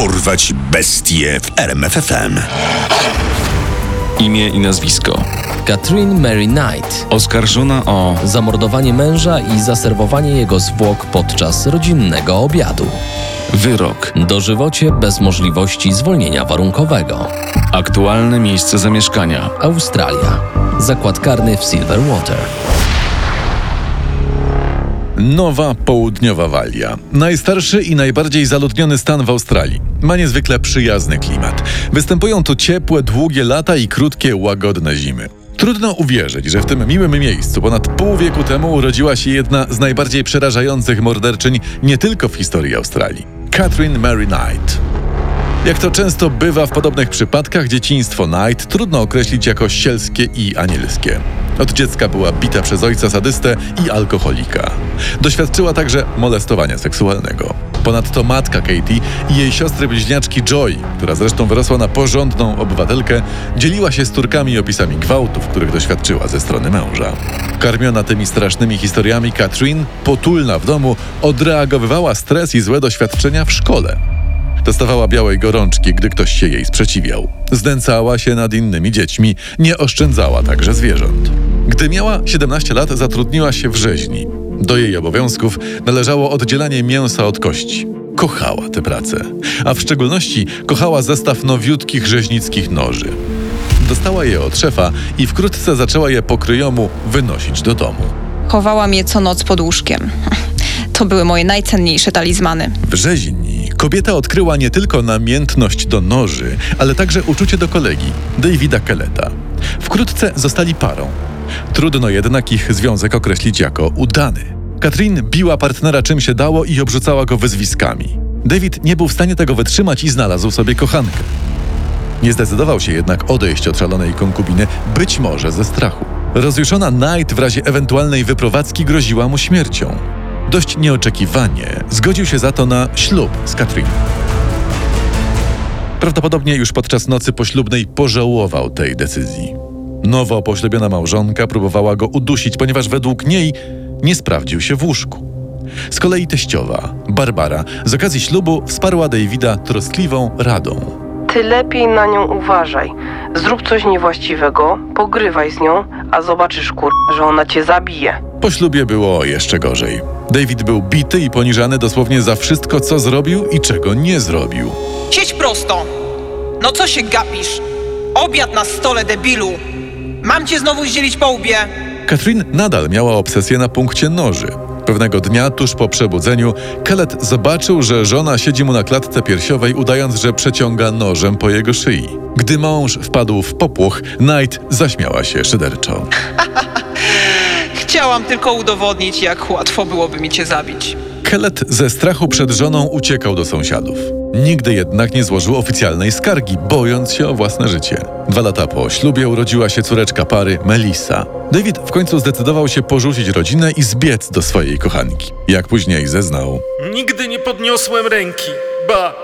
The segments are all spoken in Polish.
Dorwać bestie w RMFFM. Imię i nazwisko. Catherine Mary Knight. Oskarżona o Zamordowanie męża i zaserwowanie jego zwłok podczas rodzinnego obiadu. wyrok. Dożywocie bez możliwości zwolnienia warunkowego. Aktualne miejsce zamieszkania. Australia. Zakład karny w Silverwater. Nowa Południowa Walia. Najstarszy i najbardziej zaludniony stan w Australii. Ma niezwykle przyjazny klimat. Występują tu ciepłe, długie lata i krótkie, łagodne zimy. Trudno uwierzyć, że w tym miłym miejscu ponad pół wieku temu urodziła się jedna z najbardziej przerażających morderczyń nie tylko w historii Australii. Catherine Mary Knight. Jak to często bywa w podobnych przypadkach, dzieciństwo Knight trudno określić jako sielskie i anielskie. Od dziecka była bita przez ojca sadystę i alkoholika. Doświadczyła także molestowania seksualnego. Ponadto matka Katie i jej siostry bliźniaczki Joy, która zresztą wyrosła na porządną obywatelkę, dzieliła się z Turkami opisami gwałtów, których doświadczyła ze strony męża. Karmiona tymi strasznymi historiami, Katrin, potulna w domu, odreagowywała stres i złe doświadczenia w szkole. Dostawała białej gorączki, gdy ktoś się jej sprzeciwiał. Znęcała się nad innymi dziećmi, nie oszczędzała także zwierząt. Gdy miała 17 lat, zatrudniła się w rzeźni. Do jej obowiązków należało oddzielanie mięsa od kości. Kochała tę pracę, a w szczególności kochała zestaw nowiutkich rzeźnickich noży. Dostała je od szefa i wkrótce zaczęła je po kryjomu wynosić do domu. Chowałam je co noc pod łóżkiem. To były moje najcenniejsze talizmany. W rzeźni kobieta odkryła nie tylko namiętność do noży, ale także uczucie do kolegi, Davida Kelleta. Wkrótce zostali parą. Trudno jednak ich związek określić jako udany. Katrin biła partnera czym się dało i obrzucała go wyzwiskami. David nie był w stanie tego wytrzymać i znalazł sobie kochankę. Nie zdecydował się jednak odejść od szalonej konkubiny, być może ze strachu. Rozjuszona Knight w razie ewentualnej wyprowadzki groziła mu śmiercią. Dość nieoczekiwanie zgodził się za to na ślub z Katrin. Prawdopodobnie już podczas nocy poślubnej pożałował tej decyzji. Nowo poślubiona małżonka próbowała go udusić, ponieważ według niej nie sprawdził się w łóżku. Z kolei teściowa, Barbara, z okazji ślubu wsparła Davida troskliwą radą. Ty lepiej na nią uważaj. Zrób coś niewłaściwego, pogrywaj z nią, a zobaczysz kur... że ona cię zabije. Po ślubie było jeszcze gorzej. David był bity i poniżany dosłownie za wszystko, co zrobił i czego nie zrobił. Siedź prosto! No co się gapisz? Obiad na stole, debilu! Mam cię znowu zdzielić po łbie! Katrin nadal miała obsesję na punkcie noży. Pewnego dnia, tuż po przebudzeniu, Kellet zobaczył, że żona siedzi mu na klatce piersiowej, udając, że przeciąga nożem po jego szyi. Gdy mąż wpadł w popłoch, Knight zaśmiała się szyderczo. Chciałam tylko udowodnić, jak łatwo byłoby mi cię zabić. Kellet ze strachu przed żoną uciekał do sąsiadów. Nigdy jednak nie złożył oficjalnej skargi, bojąc się o własne życie. Dwa lata po ślubie urodziła się córeczka pary, Melissa. David w końcu zdecydował się porzucić rodzinę i zbiec do swojej kochanki. Jak później zeznał, Nigdy nie podniosłem ręki, ba,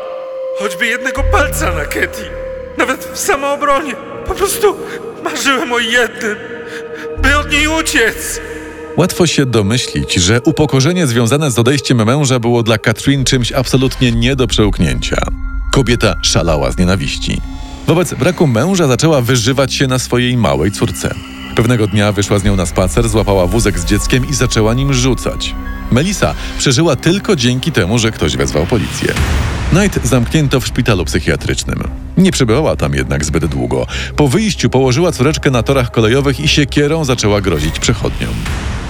choćby jednego palca na Katie. Nawet w samoobronie. Po prostu marzyłem o jednym, by od niej uciec. Łatwo się domyślić, że upokorzenie związane z odejściem męża było dla Katrin czymś absolutnie nie do przełknięcia. Kobieta szalała z nienawiści. Wobec braku męża zaczęła wyżywać się na swojej małej córce. Pewnego dnia wyszła z nią na spacer, złapała wózek z dzieckiem i zaczęła nim rzucać. Melissa przeżyła tylko dzięki temu, że ktoś wezwał policję. Knight zamknięto w szpitalu psychiatrycznym. Nie przebywała tam jednak zbyt długo. Po wyjściu położyła córeczkę na torach kolejowych i siekierą zaczęła grozić przechodniom.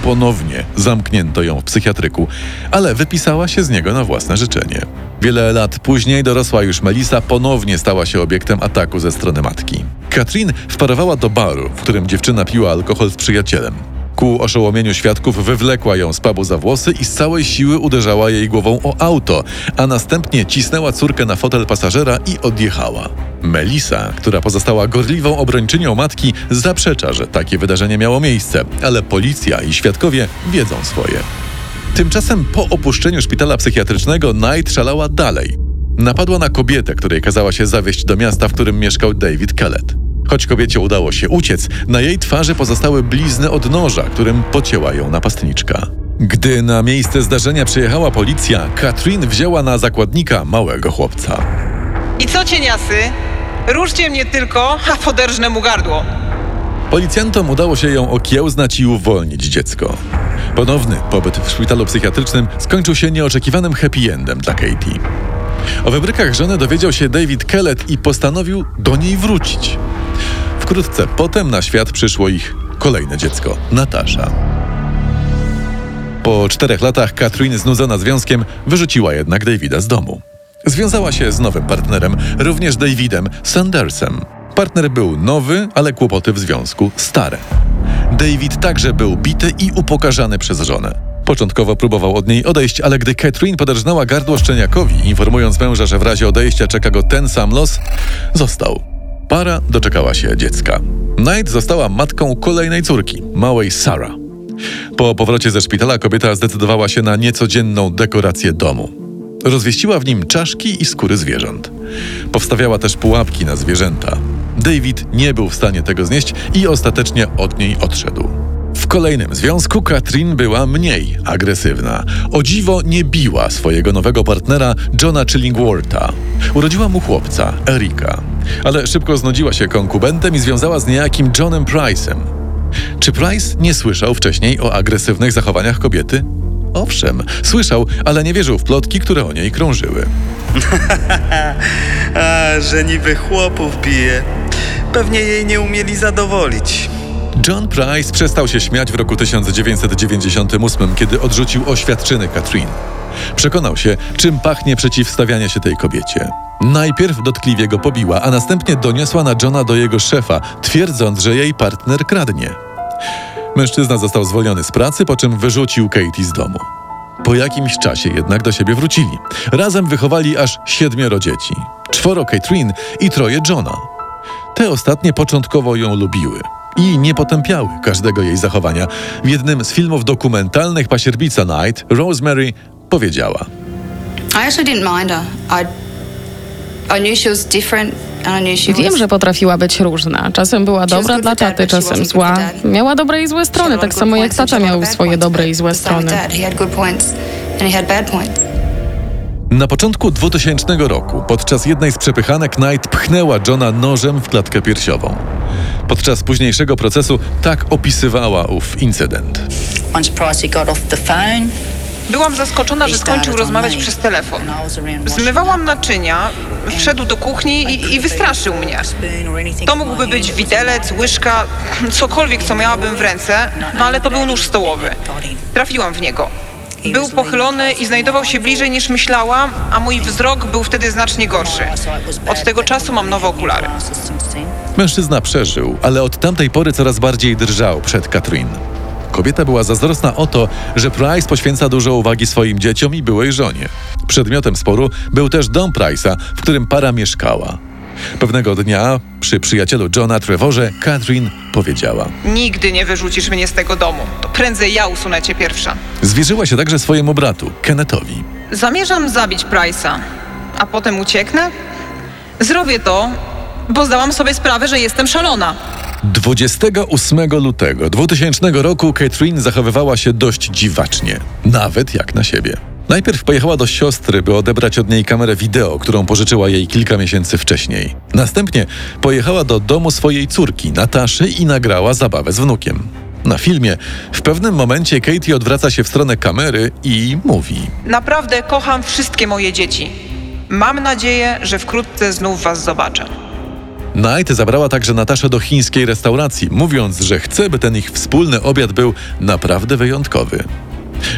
Ponownie zamknięto ją w psychiatryku, ale wypisała się z niego na własne życzenie. Wiele lat później dorosła już Melissa ponownie stała się obiektem ataku ze strony matki. Katrin wparowała do baru, w którym dziewczyna piła alkohol z przyjacielem. Ku oszołomieniu świadków wywlekła ją z pubu za włosy i z całej siły uderzała jej głową o auto, a następnie cisnęła córkę na fotel pasażera i odjechała. Melissa, która pozostała gorliwą obrończynią matki, zaprzecza, że takie wydarzenie miało miejsce, ale policja i świadkowie wiedzą swoje. Tymczasem po opuszczeniu szpitala psychiatrycznego Knight szalała dalej. Napadła na kobietę, której kazała się zawieźć do miasta, w którym mieszkał David Kellett. Choć kobiecie udało się uciec, na jej twarzy pozostały blizny od noża, którym pocięła ją napastniczka. Gdy na miejsce zdarzenia przyjechała policja, Katrin wzięła na zakładnika małego chłopca. I co cieniasy? Ruszcie mnie tylko, a poderżnę mu gardło. Policjantom udało się ją okiełznać i uwolnić dziecko. Ponowny pobyt w szpitalu psychiatrycznym skończył się nieoczekiwanym happy endem dla Katie. O wybrykach żony dowiedział się David Kellett i postanowił do niej wrócić. Wkrótce potem na świat przyszło ich kolejne dziecko, Natasza. Po czterech latach Katrin, znudzona związkiem, wyrzuciła jednak Davida z domu. Związała się z nowym partnerem, również Davidem Sandersem. Partner był nowy, ale kłopoty w związku stare. David także był bity i upokarzany przez żonę. Początkowo próbował od niej odejść, ale gdy Catherine poderżnęła gardło szczeniakowi, informując męża, że w razie odejścia czeka go ten sam los, został. Para doczekała się dziecka. Knight została matką kolejnej córki, małej Sarah. Po powrocie ze szpitala kobieta zdecydowała się na niecodzienną dekorację domu. Rozwieściła w nim czaszki i skóry zwierząt. Powstawiała też pułapki na zwierzęta. David nie był w stanie tego znieść i ostatecznie od niej odszedł. W kolejnym związku Katrin była mniej agresywna. O dziwo nie biła swojego nowego partnera Johna Chillingwortha. Urodziła mu chłopca, Erika. Ale szybko znudziła się konkubentem i związała z niejakim Johnem Price'em. Czy Price nie słyszał wcześniej o agresywnych zachowaniach kobiety? Owszem, słyszał, ale nie wierzył w plotki, które o niej krążyły. A, że niby chłopów bije. Pewnie jej nie umieli zadowolić. John Price przestał się śmiać w roku 1998, kiedy odrzucił oświadczyny Katrin. Przekonał się, czym pachnie przeciwstawianie się tej kobiecie. Najpierw dotkliwie go pobiła, a następnie doniosła na Johna do jego szefa, twierdząc, że jej partner kradnie. Mężczyzna został zwolniony z pracy, po czym wyrzucił Katie z domu. Po jakimś czasie jednak do siebie wrócili. Razem wychowali aż siedmioro dzieci. Czworo Catherine i troje Johna. Te ostatnie początkowo ją lubiły i nie potępiały każdego jej zachowania. W jednym z filmów dokumentalnych Pasierbica Night Rosemary powiedziała I actually didn't mind her. I I knew she was different Wiem, że potrafiła być różna. Czasem była dobra dla taty, czasem zła. Miała dobre i złe strony, tak samo jak tata miał swoje dobre i złe strony. Na początku 2000 roku, podczas jednej z przepychanek, Knight pchnęła Johna nożem w klatkę piersiową. Podczas późniejszego procesu tak opisywała ów incydent. Once Pricey got off the phone, Byłam zaskoczona, że skończył rozmawiać przez telefon. Zmywałam naczynia, wszedł do kuchni i, i wystraszył mnie. To mógłby być widelec, łyżka, cokolwiek, co miałabym w ręce, no ale to był nóż stołowy. Trafiłam w niego. Był pochylony i znajdował się bliżej niż myślałam, a mój wzrok był wtedy znacznie gorszy. Od tego czasu mam nowe okulary. Mężczyzna przeżył, ale od tamtej pory coraz bardziej drżał przed Katrin. Kobieta była zazdrosna o to, że Price poświęca dużo uwagi swoim dzieciom i byłej żonie. Przedmiotem sporu był też dom Price'a, w którym para mieszkała. Pewnego dnia przy przyjacielu Johna Trevorze Katrin powiedziała. Nigdy nie wyrzucisz mnie z tego domu. To prędzej ja usunę cię pierwsza. Zwierzyła się także swojemu bratu, Kennethowi. Zamierzam zabić Price'a, a potem ucieknę? Zrobię to, bo zdałam sobie sprawę, że jestem szalona. 28 lutego 2000 roku Catherine zachowywała się dość dziwacznie, nawet jak na siebie. Najpierw pojechała do siostry, by odebrać od niej kamerę wideo, którą pożyczyła jej kilka miesięcy wcześniej. Następnie pojechała do domu swojej córki, Nataszy, i nagrała zabawę z wnukiem. Na filmie w pewnym momencie Katie odwraca się w stronę kamery i mówi: Naprawdę kocham wszystkie moje dzieci. Mam nadzieję, że wkrótce znów was zobaczę. Knight zabrała także Nataszę do chińskiej restauracji, mówiąc, że chce, by ten ich wspólny obiad był naprawdę wyjątkowy.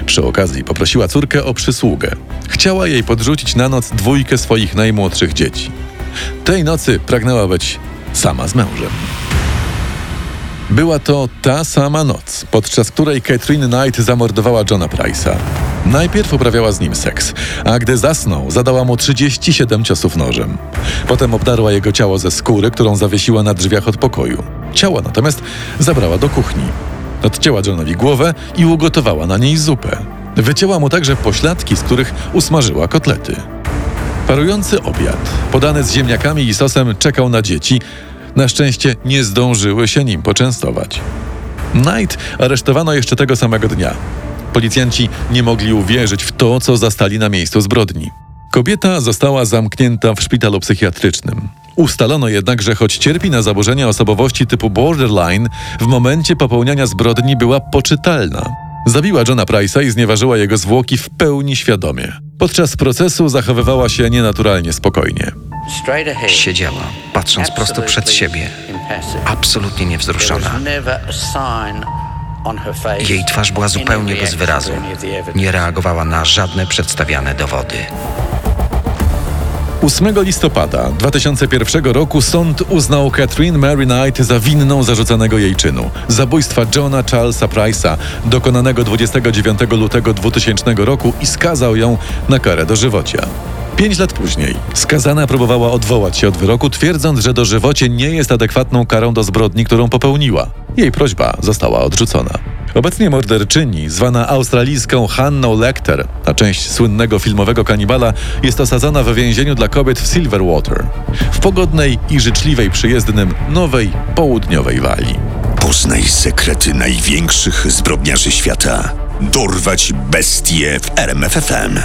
Przy okazji poprosiła córkę o przysługę. Chciała jej podrzucić na noc dwójkę swoich najmłodszych dzieci. Tej nocy pragnęła być sama z mężem. Była to ta sama noc, podczas której Catherine Knight zamordowała Johna Price'a. Najpierw uprawiała z nim seks, a gdy zasnął, zadała mu 37 ciosów nożem. Potem obdarła jego ciało ze skóry, którą zawiesiła na drzwiach od pokoju. Ciało natomiast zabrała do kuchni. Odcięła Johnowi głowę i ugotowała na niej zupę. Wycięła mu także pośladki, z których usmażyła kotlety. Parujący obiad, podany z ziemniakami i sosem, czekał na dzieci. Na szczęście nie zdążyły się nim poczęstować. Knight aresztowano jeszcze tego samego dnia. Policjanci nie mogli uwierzyć w to, co zastali na miejscu zbrodni. Kobieta została zamknięta w szpitalu psychiatrycznym. Ustalono jednak, że choć cierpi na zaburzenia osobowości typu borderline, w momencie popełniania zbrodni była poczytalna. Zabiła Johna Price'a i znieważyła jego zwłoki w pełni świadomie. Podczas procesu zachowywała się nienaturalnie spokojnie. Siedziała, patrząc prosto przed siebie, absolutnie niewzruszona. Jej twarz była zupełnie bez wyrazu. Nie reagowała na żadne przedstawiane dowody. 8 listopada 2001 roku sąd uznał Catherine Mary Knight za winną zarzucanego jej czynu zabójstwa Johna Charlesa Price'a dokonanego 29 lutego 2000 roku i skazał ją na karę dożywocia. Pięć lat później skazana próbowała odwołać się od wyroku, twierdząc, że dożywocie nie jest adekwatną karą do zbrodni, którą popełniła. Jej prośba została odrzucona. Obecnie morderczyni, zwana australijską Hanną Lecter, a część słynnego filmowego kanibala, jest osadzona w więzieniu dla kobiet w Silverwater, w pogodnej i życzliwej przyjezdnym Nowej Południowej Walii. Poznaj sekrety największych zbrodniarzy świata. Dorwać bestie w RMFFM.